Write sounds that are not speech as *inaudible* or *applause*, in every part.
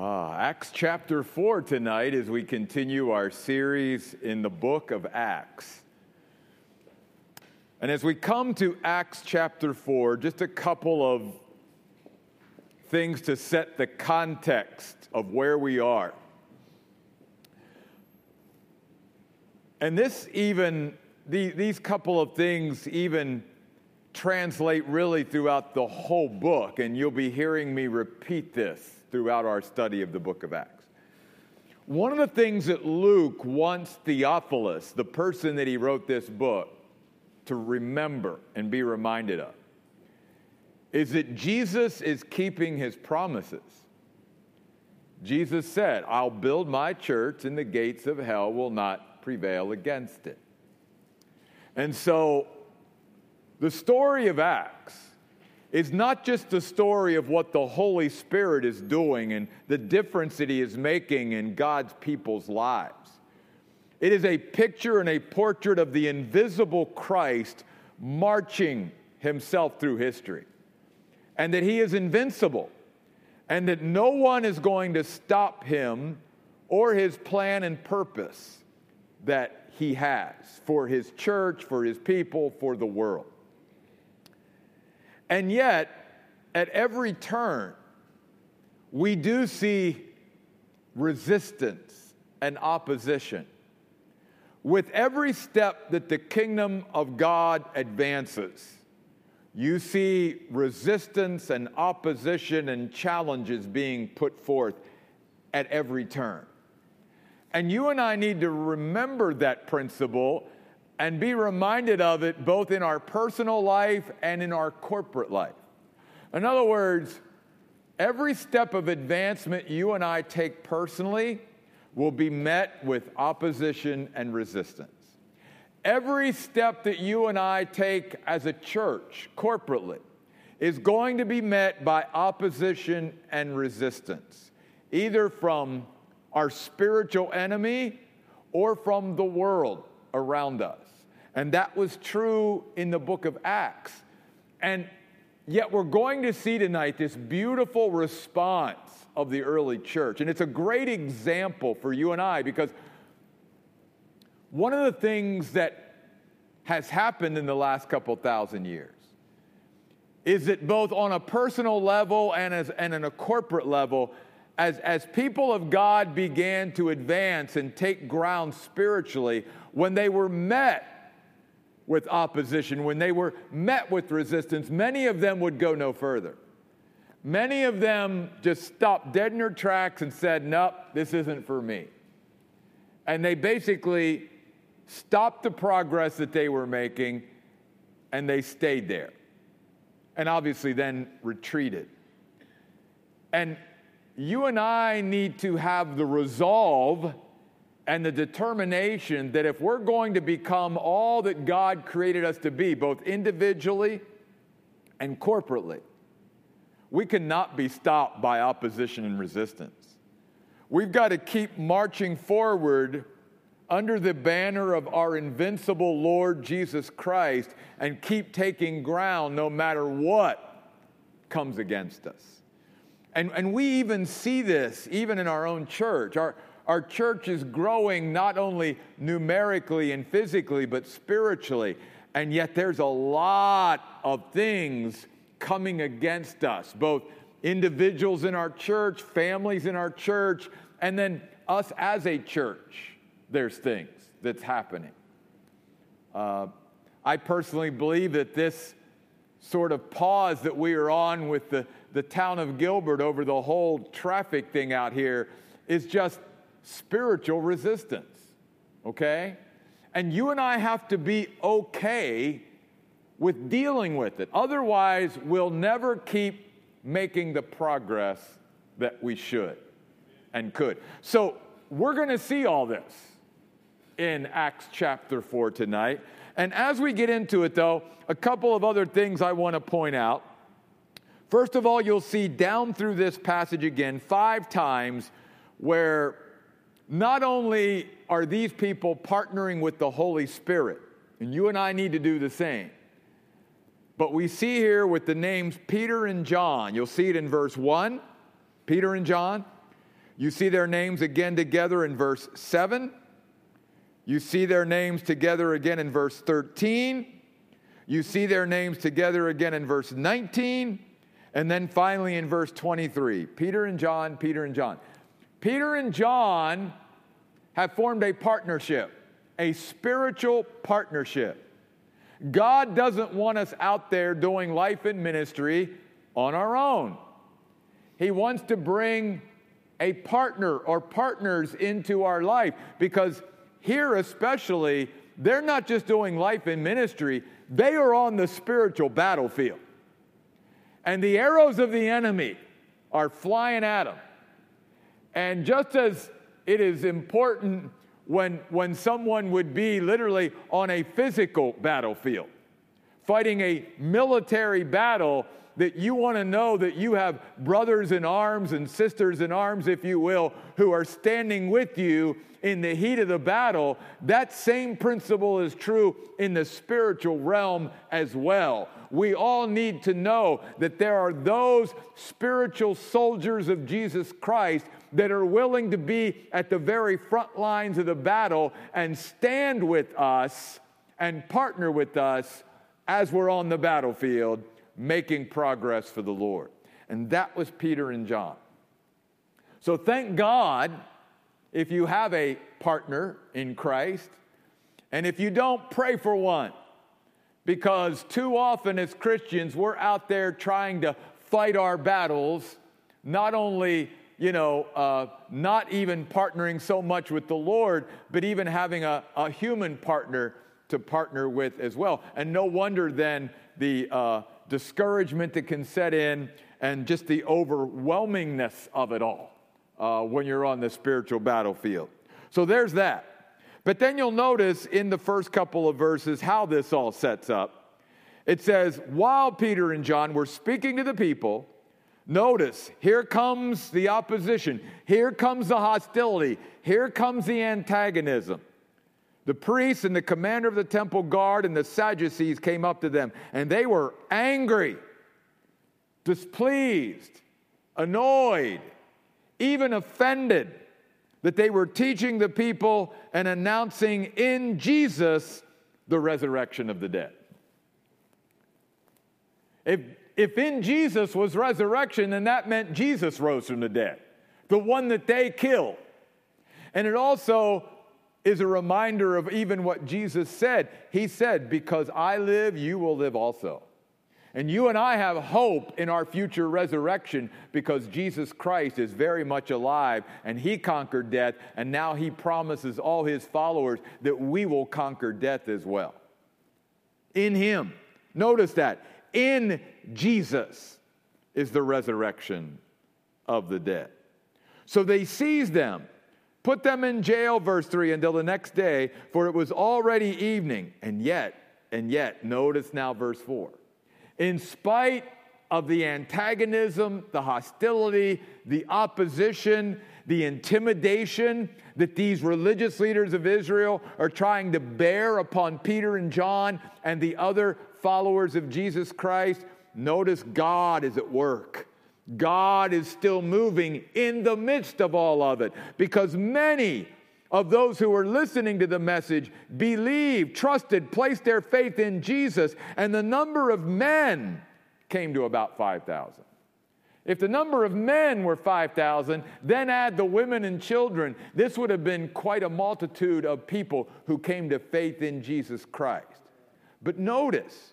Ah, Acts chapter 4 tonight as we continue our series in the book of Acts. And as we come to Acts chapter 4, just a couple of things to set the context of where we are. And this even, the, these couple of things even translate really throughout the whole book, and you'll be hearing me repeat this throughout our study of the book of Acts. One of the things that Luke wants Theophilus, the person that he wrote this book, to remember and be reminded of is that Jesus is keeping his promises. Jesus said, I'll build my church, and the gates of hell will not prevail against it. And so, the story of Acts is not just the story of what the Holy Spirit is doing and the difference that He is making in God's people's lives. It is a picture and a portrait of the invisible Christ marching Himself through history, and that He is invincible, and that no one is going to stop Him or His plan and purpose that He has for His church, for His people, for the world. And yet, at every turn, we do see resistance and opposition. With every step that the kingdom of God advances, you see resistance and opposition and challenges being put forth at every turn. And you and I need to remember that principle and be reminded of it both in our personal life and in our corporate life. In other words, every step of advancement you and I take personally will be met with opposition and resistance. Every step that you and I take as a church, corporately, is going to be met by opposition and resistance, either from our spiritual enemy or from the world around us. And that was true in the book of Acts. And yet, we're going to see tonight this beautiful response of the early church. And it's a great example for you and I because one of the things that has happened in the last couple thousand years is that both on a personal level and, as, and on a corporate level, as, as people of God began to advance and take ground spiritually, when they were met with opposition, when they were met with resistance, many of them would go no further. Many of them just stopped dead in their tracks and said, Nope, this isn't for me. And they basically stopped the progress that they were making and they stayed there. And obviously then retreated. And you and I need to have the resolve and the determination that if we're going to become all that God created us to be, both individually and corporately, we cannot be stopped by opposition and resistance. We've got to keep marching forward under the banner of our invincible Lord Jesus Christ and keep taking ground no matter what comes against us. And, and we even see this even in our own church. Our, our church is growing not only numerically and physically, but spiritually. And yet there's a lot of things coming against us, both individuals in our church, families in our church, and then us as a church. There's things that's happening. Uh, I personally believe that this sort of pause that we are on with the, the town of Gilbert over the whole traffic thing out here is just spiritual resistance, okay? And you and I have to be okay with dealing with it. Otherwise, we'll never keep making the progress that we should and could. So, we're going to see all this in Acts chapter 4 tonight. And as we get into it, though, a couple of other things I want to point out. First of all, you'll see down through this passage again five times where not only are these people partnering with the Holy Spirit, and you and I need to do the same, but we see here with the names Peter and John, you'll see it in verse 1, Peter and John. You see their names again together in verse 7. You see their names together again in verse 13. You see their names together again in verse 19. And then finally in verse 23 Peter and John, Peter and John. Peter and John have formed a partnership, a spiritual partnership. God doesn't want us out there doing life and ministry on our own. He wants to bring a partner or partners into our life because here, especially, they're not just doing life and ministry, they are on the spiritual battlefield. And the arrows of the enemy are flying at them. And just as it is important when, when someone would be literally on a physical battlefield, fighting a military battle, that you want to know that you have brothers in arms and sisters in arms, if you will, who are standing with you in the heat of the battle, that same principle is true in the spiritual realm as well. We all need to know that there are those spiritual soldiers of Jesus Christ that are willing to be at the very front lines of the battle and stand with us and partner with us as we're on the battlefield making progress for the Lord. And that was Peter and John. So thank God if you have a partner in Christ. And if you don't, pray for one. Because too often as Christians, we're out there trying to fight our battles, not only, you know, uh, not even partnering so much with the Lord, but even having a, a human partner to partner with as well. And no wonder then the uh, discouragement that can set in, and just the overwhelmingness of it all uh, when you're on the spiritual battlefield. So there's that. But then you'll notice in the first couple of verses how this all sets up. It says, while Peter and John were speaking to the people, notice here comes the opposition, here comes the hostility, here comes the antagonism. The priests and the commander of the temple guard and the Sadducees came up to them, and they were angry, displeased, annoyed, even offended that they were teaching the people and announcing in Jesus the resurrection of the dead. If, if in Jesus was resurrection, then that meant Jesus rose from the dead, the one that they killed. And it also is a reminder of even what Jesus said. He said, Because I live, you will live also. And you and I have hope in our future resurrection because Jesus Christ is very much alive and he conquered death, and now he promises all his followers that we will conquer death as well. In him. Notice that. In Jesus is the resurrection of the dead. So they seized them Put them in jail, verse 3, until the next day, for it was already evening. And yet, and yet, notice now verse 4. In spite of the antagonism, the hostility, the opposition, the intimidation that these religious leaders of Israel are trying to bear upon Peter and John and the other followers of Jesus Christ, notice God is at work. God is still moving in the midst of all of it because many of those who were listening to the message believed, trusted, placed their faith in Jesus, and the number of men came to about 5,000. If the number of men were 5,000, then add the women and children, this would have been quite a multitude of people who came to faith in Jesus Christ. But notice,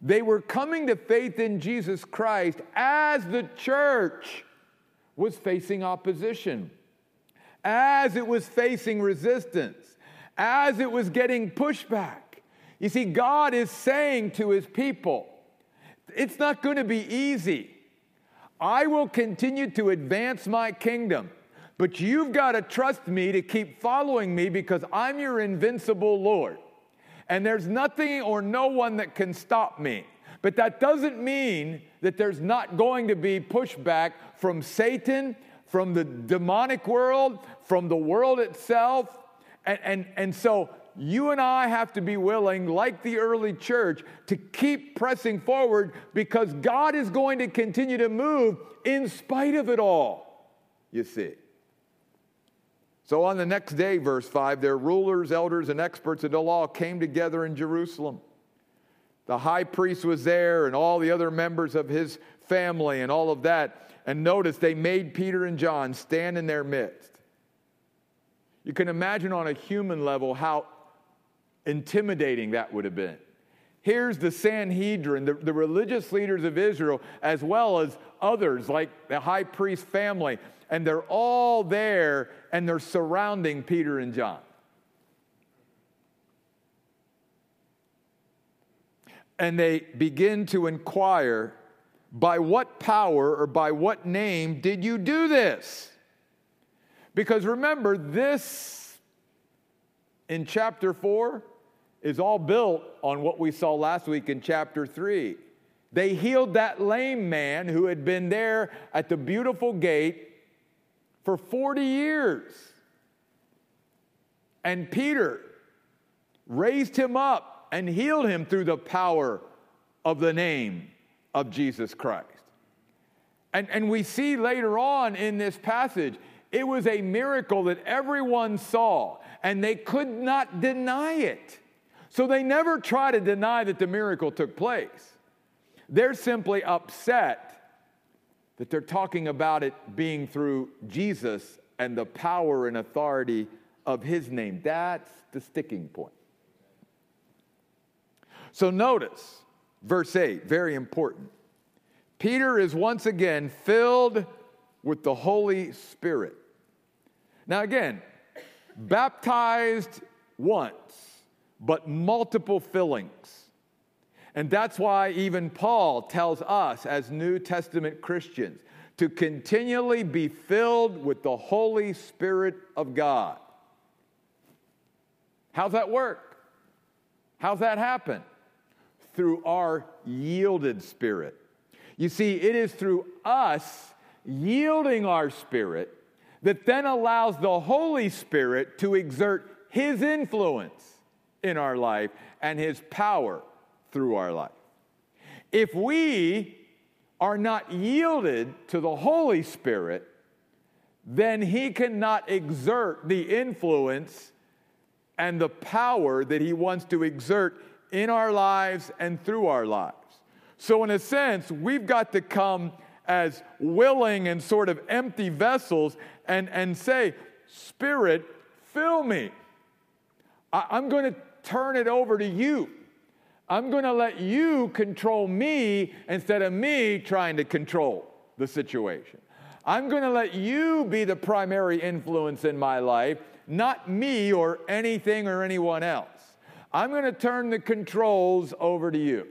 they were coming to faith in Jesus Christ as the church was facing opposition, as it was facing resistance, as it was getting pushback. You see, God is saying to his people, it's not going to be easy. I will continue to advance my kingdom, but you've got to trust me to keep following me because I'm your invincible Lord and there's nothing or no one that can stop me. But that doesn't mean that there's not going to be pushback from Satan, from the demonic world, from the world itself. And, and, and so you and I have to be willing, like the early church, to keep pressing forward because God is going to continue to move in spite of it all, you see. So on the next day, verse 5, their rulers, elders, and experts in the law came together in Jerusalem. The high priest was there and all the other members of his family and all of that. And notice they made Peter and John stand in their midst. You can imagine on a human level how intimidating that would have been. Here's the Sanhedrin, the, the religious leaders of Israel, as well as others like the high priest family, and they're all there and they're surrounding Peter and John. And they begin to inquire by what power or by what name did you do this? Because remember, this in chapter 4 is all built on what we saw last week in chapter 3. They healed that lame man who had been there at the beautiful gate for 40 years. And Peter raised him up and healed him through the power of the name of Jesus Christ. And, and we see later on in this passage, it was a miracle that everyone saw, and they could not deny it. So they never try to deny that the miracle took place. They're simply upset that they're talking about it being through Jesus and the power and authority of his name. That's the sticking point. So notice verse 8, very important. Peter is once again filled with the Holy Spirit. Now, again, baptized once, but multiple fillings. And that's why even Paul tells us as New Testament Christians to continually be filled with the Holy Spirit of God. How's that work? How's that happen? Through our yielded spirit. You see, it is through us yielding our spirit that then allows the Holy Spirit to exert His influence in our life and His power through our life. If we are not yielded to the Holy Spirit, then He cannot exert the influence and the power that He wants to exert in our lives and through our lives. So, in a sense, we've got to come as willing and sort of empty vessels and, and say, Spirit, fill me. I, I'm going to turn it over to you. I'm going to let you control me instead of me trying to control the situation. I'm going to let you be the primary influence in my life, not me or anything or anyone else. I'm going to turn the controls over to you.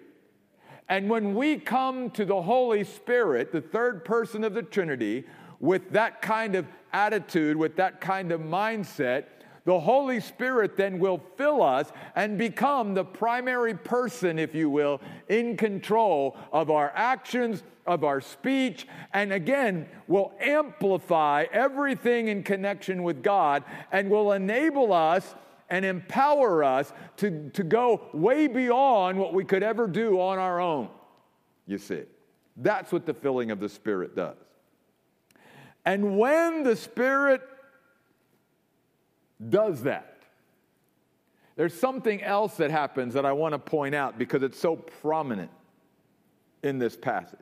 And when we come to the Holy Spirit, the third person of the Trinity, with that kind of attitude, with that kind of mindset, the Holy Spirit then will fill us and become the primary person, if you will, in control of our actions, of our speech, and again, will amplify everything in connection with God and will enable us and empower us to, to go way beyond what we could ever do on our own. You see, that's what the filling of the Spirit does. And when the Spirit does that. There's something else that happens that I want to point out because it's so prominent in this passage.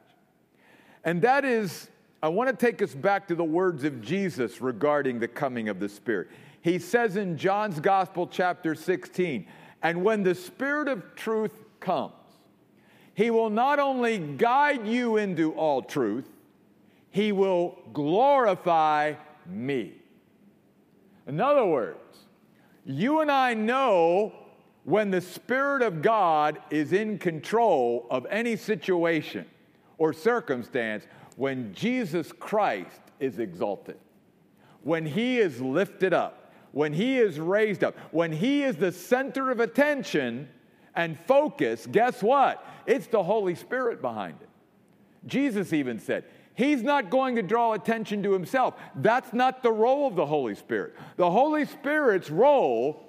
And that is, I want to take us back to the words of Jesus regarding the coming of the Spirit. He says in John's Gospel, chapter 16, and when the Spirit of truth comes, he will not only guide you into all truth, he will glorify me. In other words, you and I know when the Spirit of God is in control of any situation or circumstance when Jesus Christ is exalted, when He is lifted up, when He is raised up, when He is the center of attention and focus, guess what? It's the Holy Spirit behind it. Jesus even said, He's not going to draw attention to himself. That's not the role of the Holy Spirit. The Holy Spirit's role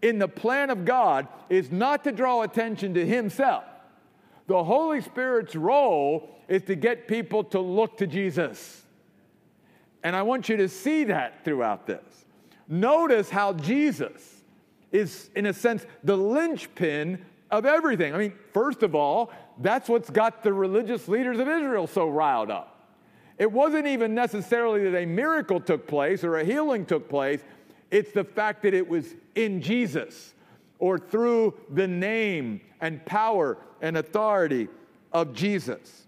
in the plan of God is not to draw attention to himself. The Holy Spirit's role is to get people to look to Jesus. And I want you to see that throughout this. Notice how Jesus is, in a sense, the linchpin of everything. I mean, first of all, that's what's got the religious leaders of Israel so riled up. It wasn't even necessarily that a miracle took place or a healing took place, it's the fact that it was in Jesus or through the name and power and authority of Jesus.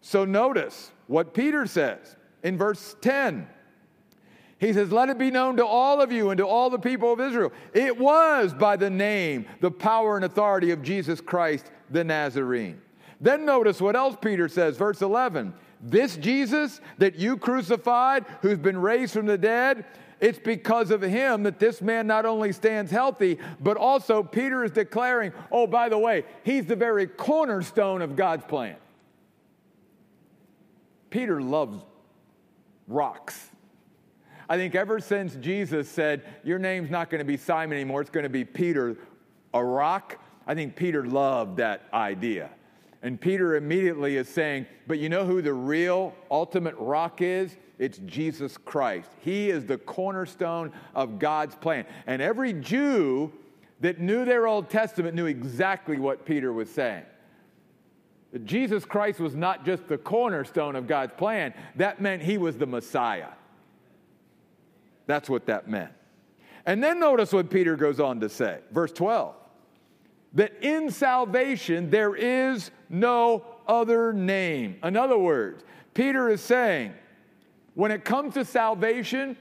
So notice what Peter says in verse 10. He says, Let it be known to all of you and to all the people of Israel. It was by the name, the power, and authority of Jesus Christ the Nazarene. Then notice what else Peter says, verse 11. This Jesus that you crucified, who's been raised from the dead, it's because of him that this man not only stands healthy, but also Peter is declaring, oh, by the way, he's the very cornerstone of God's plan. Peter loves rocks. I think ever since Jesus said, Your name's not going to be Simon anymore, it's going to be Peter, a rock, I think Peter loved that idea. And Peter immediately is saying, But you know who the real ultimate rock is? It's Jesus Christ. He is the cornerstone of God's plan. And every Jew that knew their Old Testament knew exactly what Peter was saying. That Jesus Christ was not just the cornerstone of God's plan, that meant he was the Messiah. That's what that meant. And then notice what Peter goes on to say, verse 12 that in salvation there is no other name. In other words, Peter is saying, when it comes to salvation,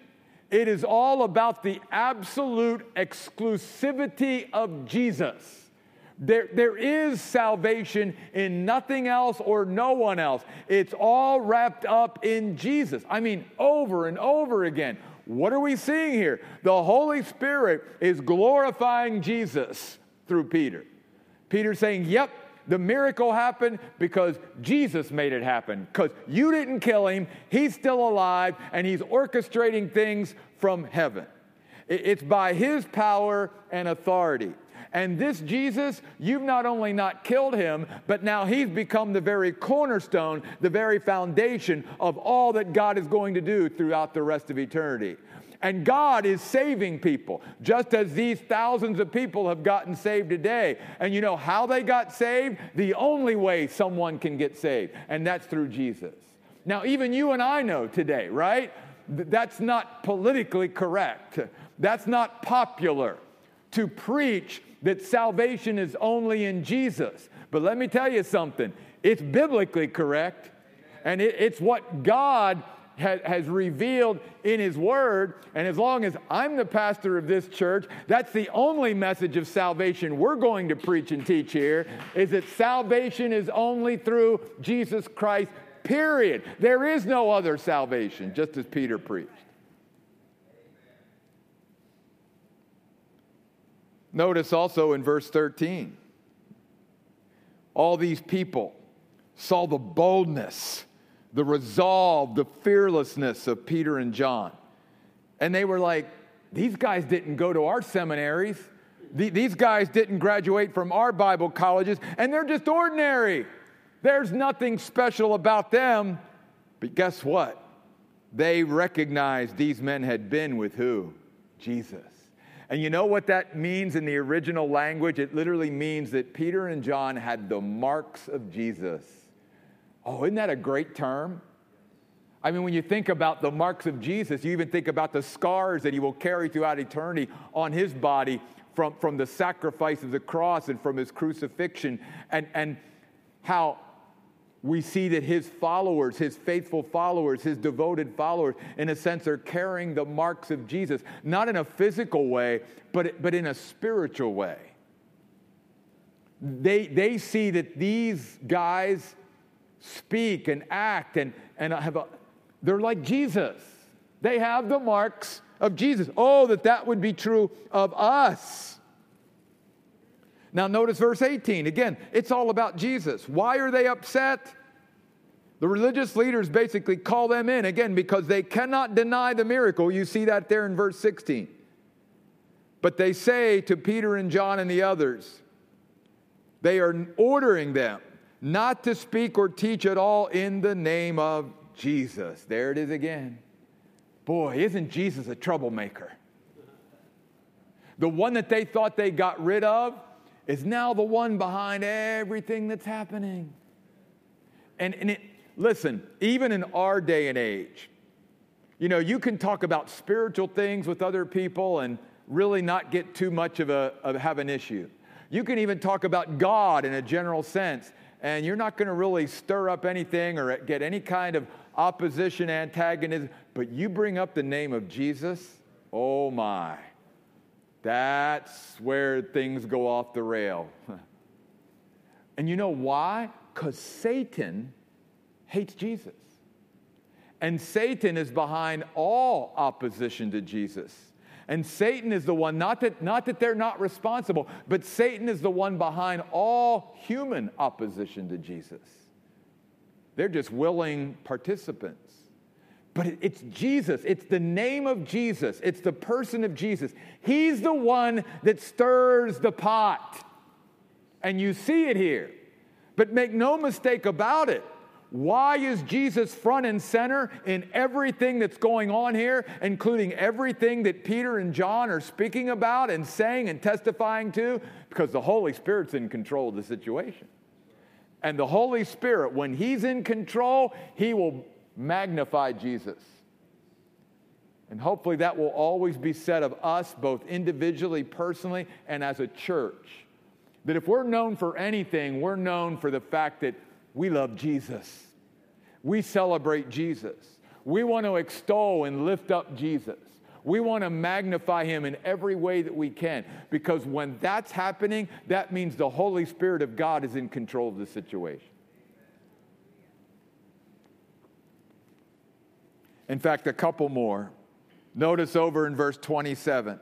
it is all about the absolute exclusivity of Jesus. There, there is salvation in nothing else or no one else. It's all wrapped up in Jesus. I mean, over and over again. What are we seeing here? The Holy Spirit is glorifying Jesus through Peter. Peter saying, Yep, the miracle happened because Jesus made it happen. Because you didn't kill him, he's still alive, and he's orchestrating things from heaven. It's by his power and authority. And this Jesus, you've not only not killed him, but now he's become the very cornerstone, the very foundation of all that God is going to do throughout the rest of eternity. And God is saving people, just as these thousands of people have gotten saved today. And you know how they got saved? The only way someone can get saved, and that's through Jesus. Now, even you and I know today, right? That's not politically correct. That's not popular to preach that salvation is only in Jesus. But let me tell you something it's biblically correct, and it's what God has revealed in His Word. And as long as I'm the pastor of this church, that's the only message of salvation we're going to preach and teach here is that salvation is only through Jesus Christ, period. There is no other salvation, just as Peter preached. Notice also in verse 13, all these people saw the boldness the resolve, the fearlessness of Peter and John. And they were like, these guys didn't go to our seminaries. These guys didn't graduate from our Bible colleges, and they're just ordinary. There's nothing special about them. But guess what? They recognized these men had been with who? Jesus. And you know what that means in the original language? It literally means that Peter and John had the marks of Jesus. Oh, isn't that a great term? I mean, when you think about the marks of Jesus, you even think about the scars that he will carry throughout eternity on his body from, from the sacrifice of the cross and from his crucifixion, and, and how we see that his followers, his faithful followers, his devoted followers, in a sense, are carrying the marks of Jesus, not in a physical way, but, but in a spiritual way. They, they see that these guys speak and act and, and have a, they're like Jesus. They have the marks of Jesus. Oh, that that would be true of us. Now, notice verse 18. Again, it's all about Jesus. Why are they upset? The religious leaders basically call them in, again, because they cannot deny the miracle. You see that there in verse 16. But they say to Peter and John and the others, they are ordering them not to speak or teach at all in the name of Jesus. There it is again. Boy, isn't Jesus a troublemaker? The one that they thought they got rid of is now the one behind everything that's happening. And, and it, listen, even in our day and age, you know, you can talk about spiritual things with other people and really not get too much of a of have an issue. You can even talk about God in a general sense, and you're not going to really stir up anything or get any kind of opposition, antagonism. But you bring up the name of Jesus, oh my, that's where things go off the rail. *laughs* and you know why? Because Satan hates Jesus. And Satan is behind all opposition to Jesus. And Satan is the one, not that, not that they're not responsible, but Satan is the one behind all human opposition to Jesus. They're just willing participants. But it's Jesus. It's the name of Jesus. It's the person of Jesus. He's the one that stirs the pot. And you see it here. But make no mistake about it. Why is Jesus front and center in everything that's going on here, including everything that Peter and John are speaking about and saying and testifying to? Because the Holy Spirit's in control of the situation. And the Holy Spirit, when He's in control, He will magnify Jesus. And hopefully that will always be said of us, both individually, personally, and as a church. That if we're known for anything, we're known for the fact that we love Jesus. We celebrate Jesus. We want to extol and lift up Jesus. We want to magnify him in every way that we can because when that's happening, that means the Holy Spirit of God is in control of the situation. In fact, a couple more. Notice over in verse 27,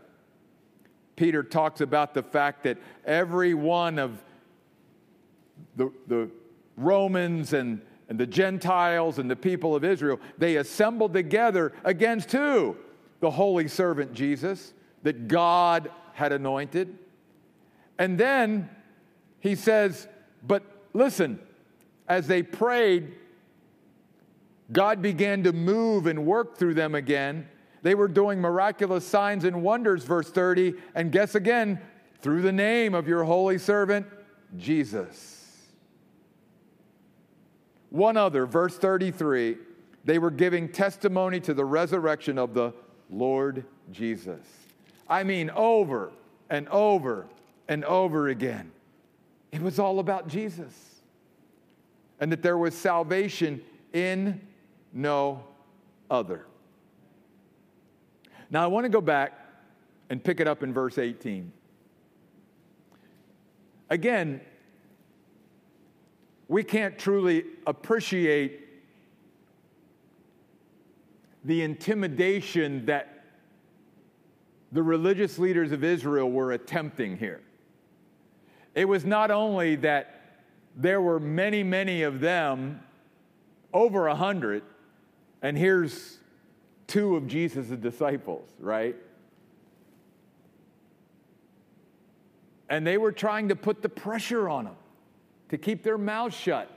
Peter talks about the fact that every one of the, the Romans and, and the Gentiles and the people of Israel, they assembled together against who? The holy servant Jesus that God had anointed. And then he says, But listen, as they prayed, God began to move and work through them again. They were doing miraculous signs and wonders, verse 30. And guess again, through the name of your holy servant, Jesus. One other, verse 33, they were giving testimony to the resurrection of the Lord Jesus. I mean, over and over and over again. It was all about Jesus. And that there was salvation in no other. Now, I want to go back and pick it up in verse 18. Again, we can't truly appreciate the intimidation that the religious leaders of Israel were attempting here. It was not only that there were many, many of them, over a hundred, and here's two of Jesus' disciples, right? And they were trying to put the pressure on them to keep their mouths shut.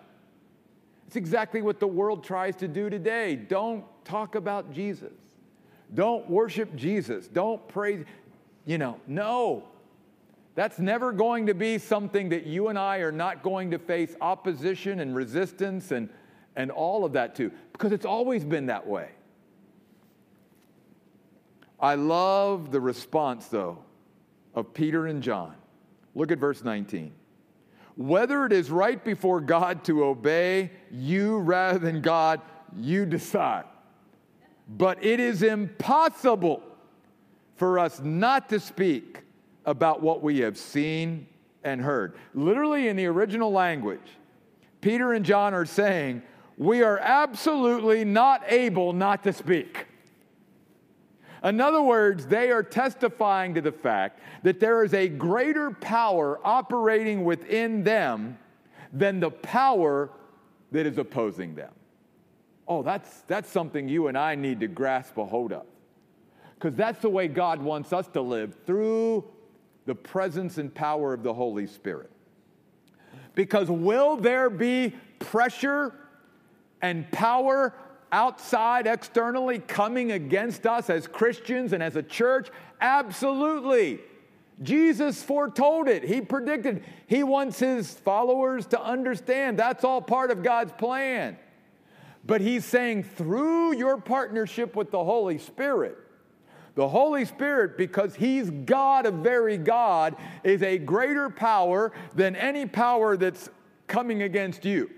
It's exactly what the world tries to do today. Don't talk about Jesus. Don't worship Jesus. Don't praise. You know, no. That's never going to be something that you and I are not going to face opposition and resistance and, and all of that too, because it's always been that way. I love the response, though, of Peter and John. Look at verse 19 whether it is right before God to obey you rather than God, you decide. But it is impossible for us not to speak about what we have seen and heard. Literally, in the original language, Peter and John are saying, We are absolutely not able not to speak. In other words, they are testifying to the fact that there is a greater power operating within them than the power that is opposing them. Oh, that's, that's something you and I need to grasp a hold of. Because that's the way God wants us to live through the presence and power of the Holy Spirit. Because will there be pressure and power outside, externally coming against us as Christians and as a church? Absolutely. Jesus foretold it. He predicted. He wants his followers to understand that's all part of God's plan. But he's saying through your partnership with the Holy Spirit, the Holy Spirit, because He's God of very God, is a greater power than any power that's coming against you.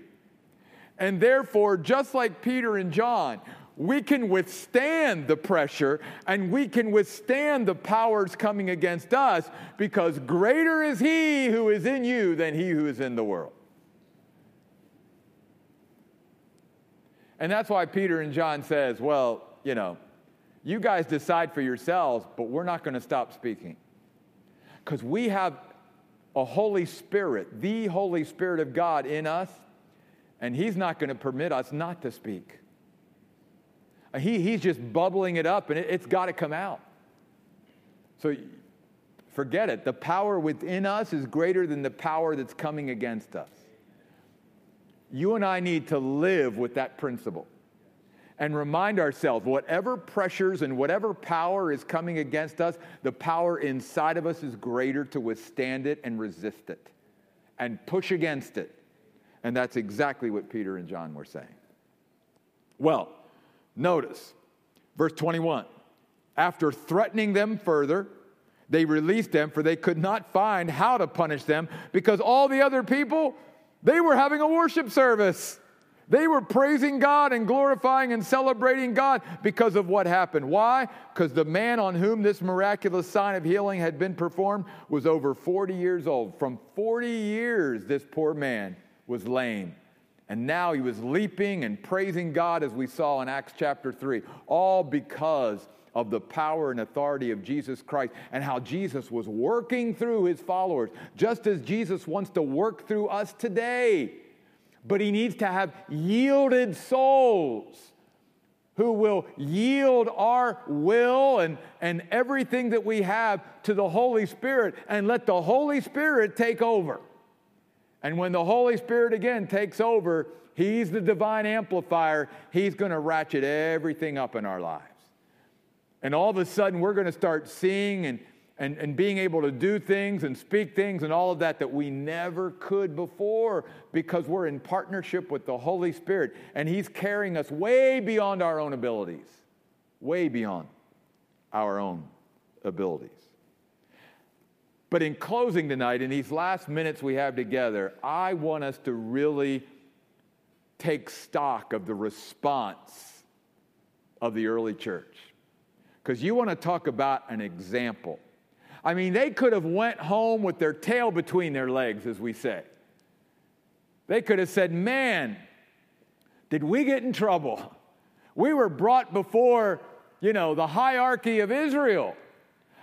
And therefore, just like Peter and John, we can withstand the pressure and we can withstand the powers coming against us because greater is He who is in you than He who is in the world. And that's why Peter and John says, well, you know, you guys decide for yourselves, but we're not going to stop speaking. Because we have a Holy Spirit, the Holy Spirit of God in us, and He's not going to permit us not to speak. He, he's just bubbling it up, and it, it's got to come out. So forget it. The power within us is greater than the power that's coming against us. You and I need to live with that principle and remind ourselves whatever pressures and whatever power is coming against us, the power inside of us is greater to withstand it and resist it and push against it. And that's exactly what Peter and John were saying. Well, notice verse 21. After threatening them further, they released them, for they could not find how to punish them because all the other people, they were having a worship service. They were praising God and glorifying and celebrating God because of what happened. Why? Because the man on whom this miraculous sign of healing had been performed was over 40 years old. From 40 years, this poor man was lame. And now he was leaping and praising God as we saw in Acts chapter 3, all because of the power and authority of Jesus Christ and how Jesus was working through his followers, just as Jesus wants to work through us today but he needs to have yielded souls who will yield our will and, and everything that we have to the Holy Spirit and let the Holy Spirit take over. And when the Holy Spirit again takes over, He's the divine amplifier. He's going to ratchet everything up in our lives. And all of a sudden, we're going to start seeing and and, and being able to do things and speak things and all of that that we never could before because we're in partnership with the Holy Spirit and He's carrying us way beyond our own abilities, way beyond our own abilities. But in closing tonight, in these last minutes we have together, I want us to really take stock of the response of the early church. Because you want to talk about an example I mean, they could have went home with their tail between their legs, as we say. They could have said, "Man, did we get in trouble? We were brought before, you know, the hierarchy of Israel."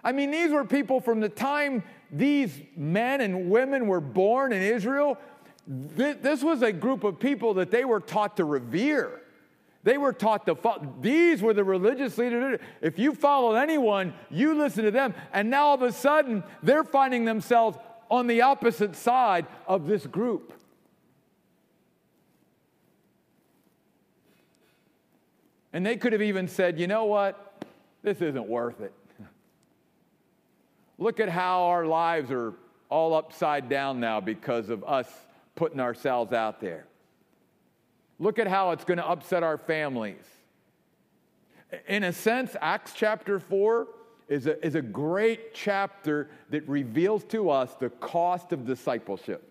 I mean, these were people from the time these men and women were born in Israel. This was a group of people that they were taught to revere. They were taught to follow. These were the religious leaders. If you follow anyone, you listen to them. And now all of a sudden, they're finding themselves on the opposite side of this group. And they could have even said, you know what? This isn't worth it. Look at how our lives are all upside down now because of us putting ourselves out there. Look at how it's going to upset our families. In a sense, Acts chapter 4 is a, is a great chapter that reveals to us the cost of discipleship.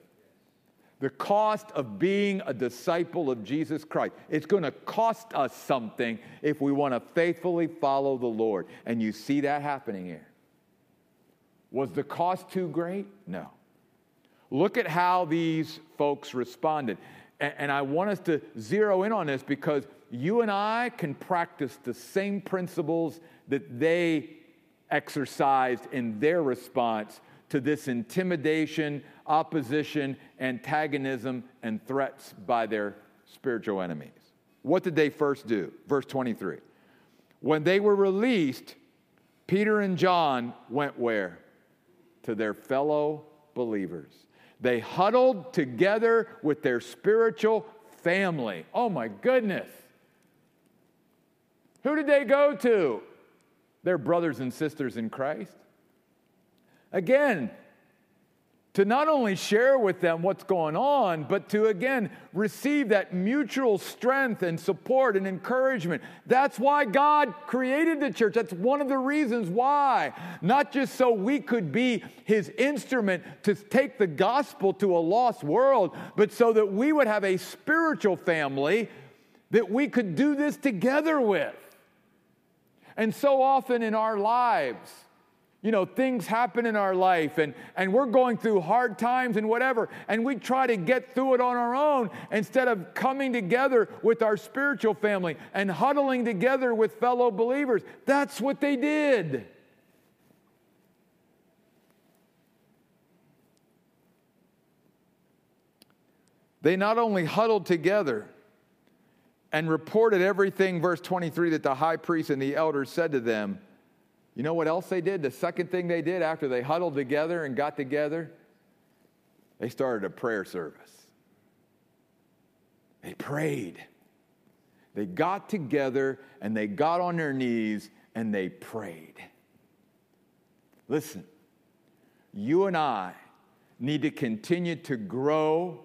The cost of being a disciple of Jesus Christ. It's going to cost us something if we want to faithfully follow the Lord. And you see that happening here. Was the cost too great? No. Look at how these folks responded. And I want us to zero in on this because you and I can practice the same principles that they exercised in their response to this intimidation, opposition, antagonism, and threats by their spiritual enemies. What did they first do? Verse 23. When they were released, Peter and John went where? To their fellow believers. They huddled together with their spiritual family. Oh my goodness. Who did they go to? Their brothers and sisters in Christ. Again, to not only share with them what's going on, but to again receive that mutual strength and support and encouragement. That's why God created the church. That's one of the reasons why. Not just so we could be His instrument to take the gospel to a lost world, but so that we would have a spiritual family that we could do this together with. And so often in our lives, you know, things happen in our life and, and we're going through hard times and whatever, and we try to get through it on our own instead of coming together with our spiritual family and huddling together with fellow believers. That's what they did. They not only huddled together and reported everything, verse 23, that the high priest and the elders said to them you know what else they did? The second thing they did after they huddled together and got together? They started a prayer service. They prayed. They got together and they got on their knees and they prayed. Listen, you and I need to continue to grow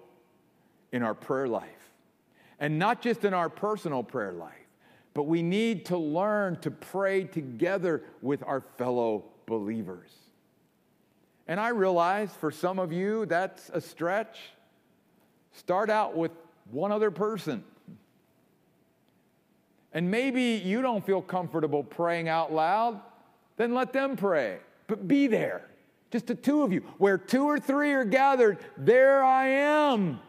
in our prayer life. And not just in our personal prayer life, but we need to learn to pray together with our fellow believers. And I realize for some of you that's a stretch. Start out with one other person. And maybe you don't feel comfortable praying out loud, then let them pray. But be there, just the two of you. Where two or three are gathered, there I am.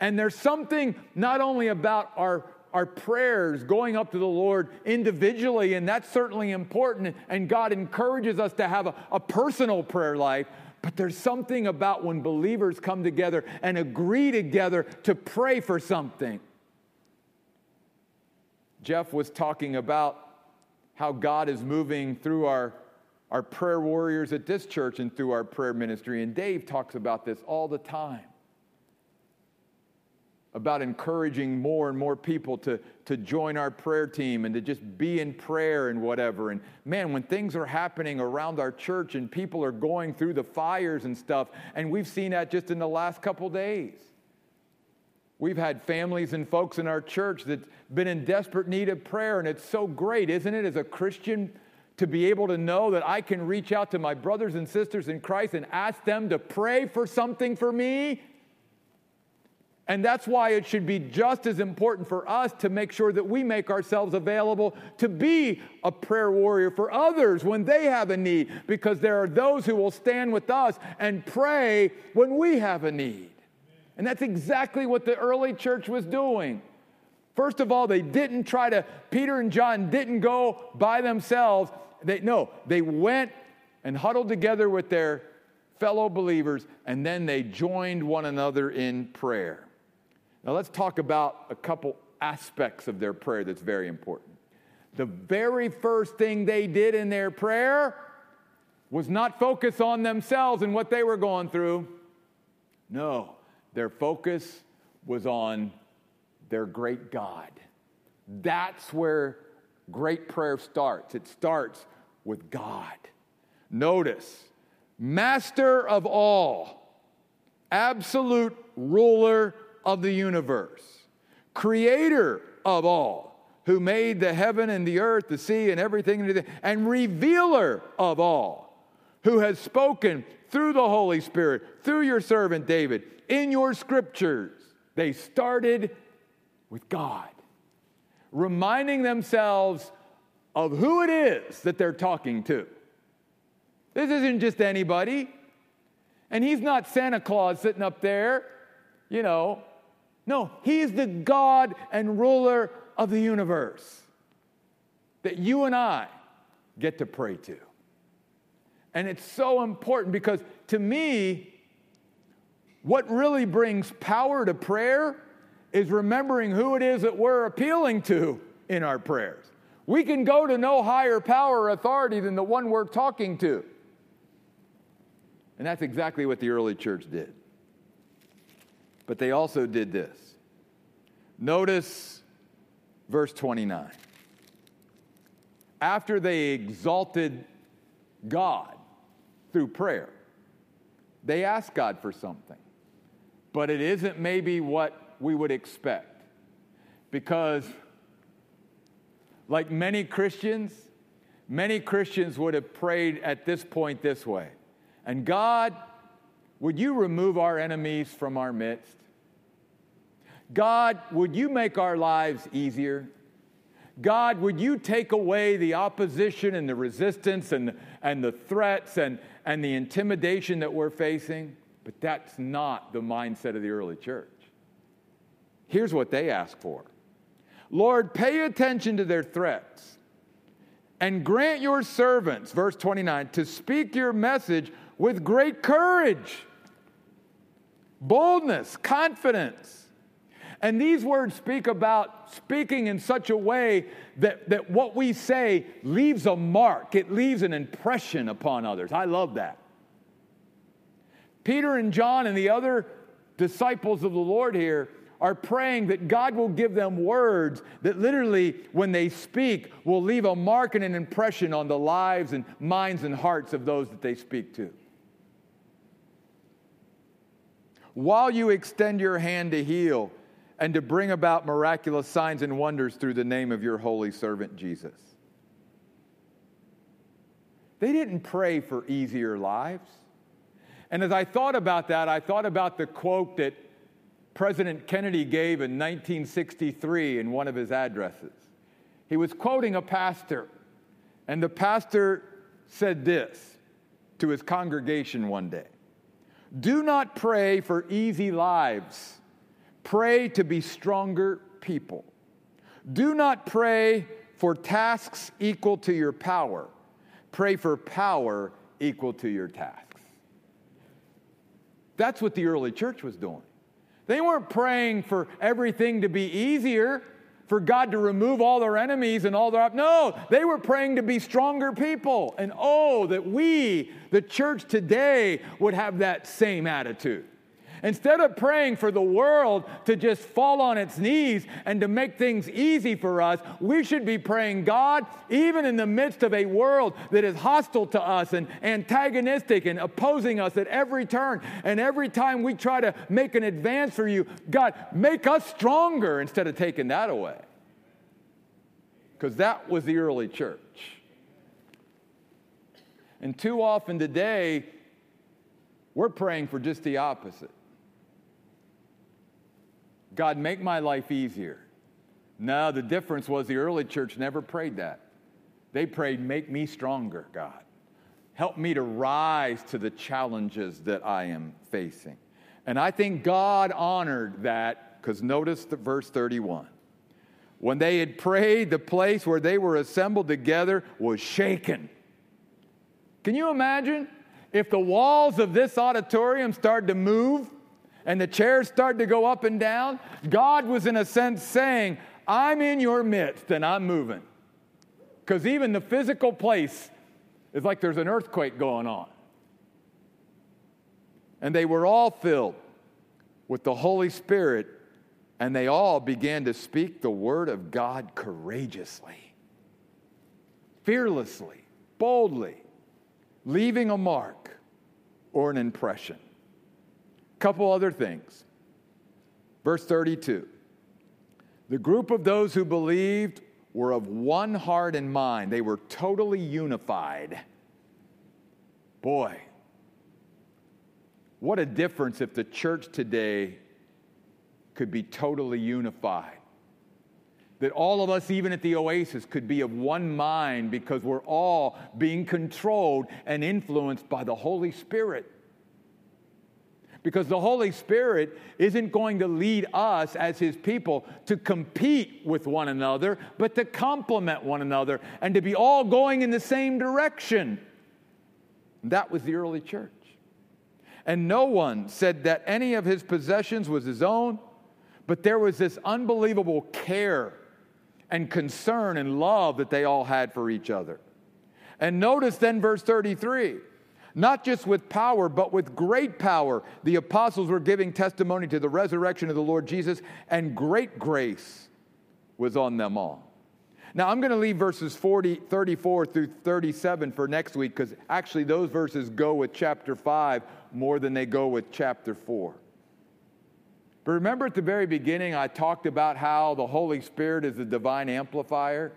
And there's something not only about our our prayers going up to the Lord individually, and that's certainly important. And God encourages us to have a, a personal prayer life. But there's something about when believers come together and agree together to pray for something. Jeff was talking about how God is moving through our, our prayer warriors at this church and through our prayer ministry. And Dave talks about this all the time about encouraging more and more people to, to join our prayer team and to just be in prayer and whatever. And man, when things are happening around our church and people are going through the fires and stuff, and we've seen that just in the last couple days. We've had families and folks in our church that's been in desperate need of prayer, and it's so great, isn't it, as a Christian, to be able to know that I can reach out to my brothers and sisters in Christ and ask them to pray for something for me and that's why it should be just as important for us to make sure that we make ourselves available to be a prayer warrior for others when they have a need, because there are those who will stand with us and pray when we have a need. And that's exactly what the early church was doing. First of all, they didn't try to, Peter and John didn't go by themselves. They, no, they went and huddled together with their fellow believers, and then they joined one another in prayer. Now, let's talk about a couple aspects of their prayer that's very important. The very first thing they did in their prayer was not focus on themselves and what they were going through. No, their focus was on their great God. That's where great prayer starts. It starts with God. Notice, master of all, absolute ruler of the universe, creator of all, who made the heaven and the earth, the sea, and everything, and revealer of all, who has spoken through the Holy Spirit, through your servant David, in your scriptures. They started with God, reminding themselves of who it is that they're talking to. This isn't just anybody. And he's not Santa Claus sitting up there, you know, no, He's the God and ruler of the universe that you and I get to pray to. And it's so important because to me, what really brings power to prayer is remembering who it is that we're appealing to in our prayers. We can go to no higher power or authority than the one we're talking to. And that's exactly what the early church did. But they also did this. Notice verse 29. After they exalted God through prayer. They asked God for something, but it isn't maybe what we would expect. Because, like many Christians, many Christians would have prayed at this point this way And God, would you remove our enemies from our midst? God, would you make our lives easier? God, would you take away the opposition and the resistance and, and the threats and, and the intimidation that we're facing? But that's not the mindset of the early church. Here's what they ask for Lord, pay attention to their threats and grant your servants, verse 29, to speak your message with great courage, boldness, confidence and these words speak about speaking in such a way that, that what we say leaves a mark, it leaves an impression upon others. I love that. Peter and John and the other disciples of the Lord here are praying that God will give them words that literally, when they speak, will leave a mark and an impression on the lives and minds and hearts of those that they speak to. While you extend your hand to heal, and to bring about miraculous signs and wonders through the name of your holy servant Jesus. They didn't pray for easier lives. And as I thought about that, I thought about the quote that President Kennedy gave in 1963 in one of his addresses. He was quoting a pastor, and the pastor said this to his congregation one day Do not pray for easy lives Pray to be stronger people. Do not pray for tasks equal to your power. Pray for power equal to your tasks. That's what the early church was doing. They weren't praying for everything to be easier, for God to remove all their enemies and all their. No, they were praying to be stronger people. And oh, that we, the church today, would have that same attitude. Instead of praying for the world to just fall on its knees and to make things easy for us, we should be praying, God, even in the midst of a world that is hostile to us and antagonistic and opposing us at every turn, and every time we try to make an advance for you, God, make us stronger instead of taking that away. Because that was the early church. And too often today, we're praying for just the opposite. God, make my life easier. No, the difference was the early church never prayed that. They prayed, Make me stronger, God. Help me to rise to the challenges that I am facing. And I think God honored that because notice the verse 31. When they had prayed, the place where they were assembled together was shaken. Can you imagine if the walls of this auditorium started to move and the chairs started to go up and down, God was, in a sense, saying, I'm in your midst and I'm moving. Because even the physical place is like there's an earthquake going on. And they were all filled with the Holy Spirit, and they all began to speak the word of God courageously, fearlessly, boldly, leaving a mark or an impression. Couple other things. Verse 32 The group of those who believed were of one heart and mind, they were totally unified. Boy, what a difference if the church today could be totally unified. That all of us, even at the oasis, could be of one mind because we're all being controlled and influenced by the Holy Spirit because the Holy Spirit isn't going to lead us as His people to compete with one another, but to complement one another and to be all going in the same direction. That was the early church. And no one said that any of his possessions was his own, but there was this unbelievable care and concern and love that they all had for each other. And notice then, verse 33 not just with power, but with great power. The apostles were giving testimony to the resurrection of the Lord Jesus, and great grace was on them all. Now, I'm going to leave verses 40, 34 through 37 for next week because actually those verses go with chapter 5 more than they go with chapter 4. But remember at the very beginning, I talked about how the Holy Spirit is the divine amplifier?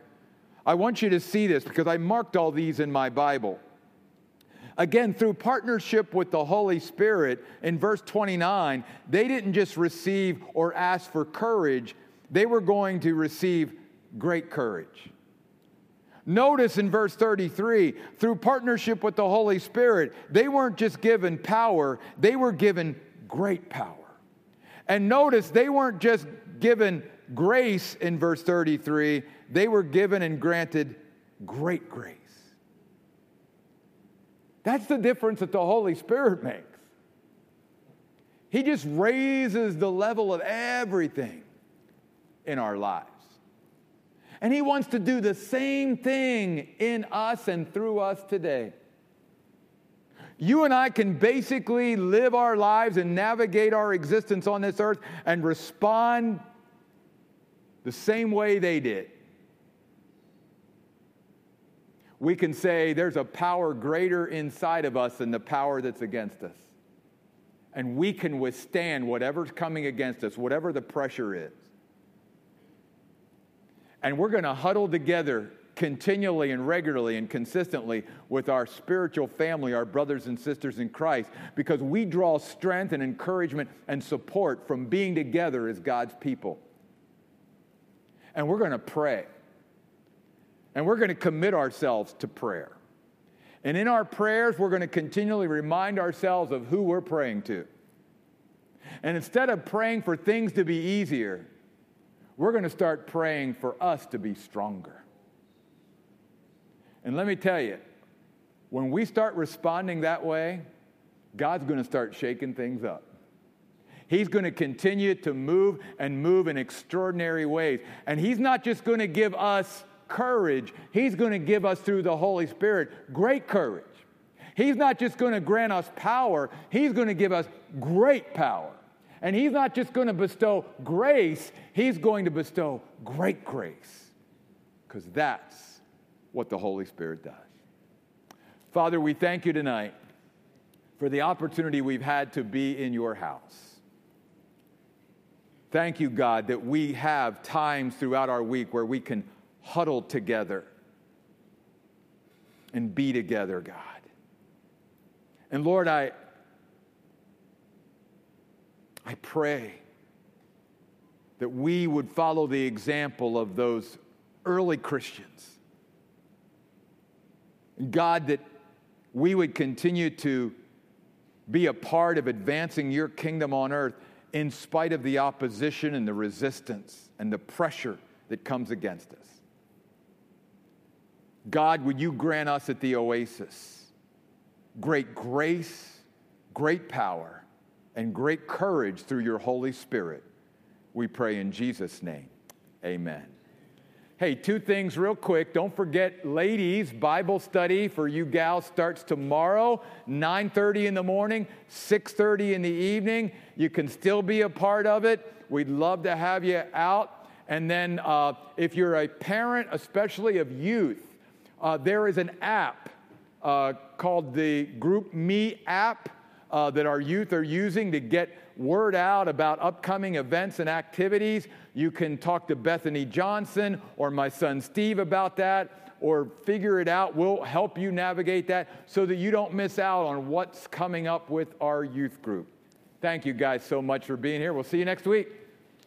I want you to see this because I marked all these in my Bible. Again, through partnership with the Holy Spirit, in verse 29, they didn't just receive or ask for courage, they were going to receive great courage. Notice in verse 33, through partnership with the Holy Spirit, they weren't just given power, they were given great power. And notice they weren't just given grace in verse 33, they were given and granted great grace. That's the difference that the Holy Spirit makes. He just raises the level of everything in our lives. And He wants to do the same thing in us and through us today. You and I can basically live our lives and navigate our existence on this earth and respond the same way they did. We can say there's a power greater inside of us than the power that's against us. And we can withstand whatever's coming against us, whatever the pressure is. And we're going to huddle together continually and regularly and consistently with our spiritual family, our brothers and sisters in Christ, because we draw strength and encouragement and support from being together as God's people. And we're going to pray. And we're going to commit ourselves to prayer. And in our prayers, we're going to continually remind ourselves of who we're praying to. And instead of praying for things to be easier, we're going to start praying for us to be stronger. And let me tell you, when we start responding that way, God's going to start shaking things up. He's going to continue to move and move in extraordinary ways. And He's not just going to give us courage, He's going to give us through the Holy Spirit great courage. He's not just going to grant us power, He's going to give us great power. And He's not just going to bestow grace, He's going to bestow great grace. Because that's what the Holy Spirit does. Father, we thank you tonight for the opportunity we've had to be in your house. Thank you, God, that we have times throughout our week where we can huddle together and be together, God. And Lord, I, I pray that we would follow the example of those early Christians God, that we would continue to be a part of advancing your kingdom on earth in spite of the opposition and the resistance and the pressure that comes against us. God, would you grant us at the oasis great grace, great power, and great courage through your Holy Spirit? We pray in Jesus' name. Amen. Hey, two things real quick. Don't forget, ladies, Bible study for you gals starts tomorrow, 9:30 in the morning, 6:30 in the evening. You can still be a part of it. We'd love to have you out. And then, uh, if you're a parent, especially of youth, uh, there is an app uh, called the GroupMe app uh, that our youth are using to get word out about upcoming events and activities. You can talk to Bethany Johnson or my son Steve about that or figure it out. We'll help you navigate that so that you don't miss out on what's coming up with our youth group. Thank you guys so much for being here. We'll see you next week.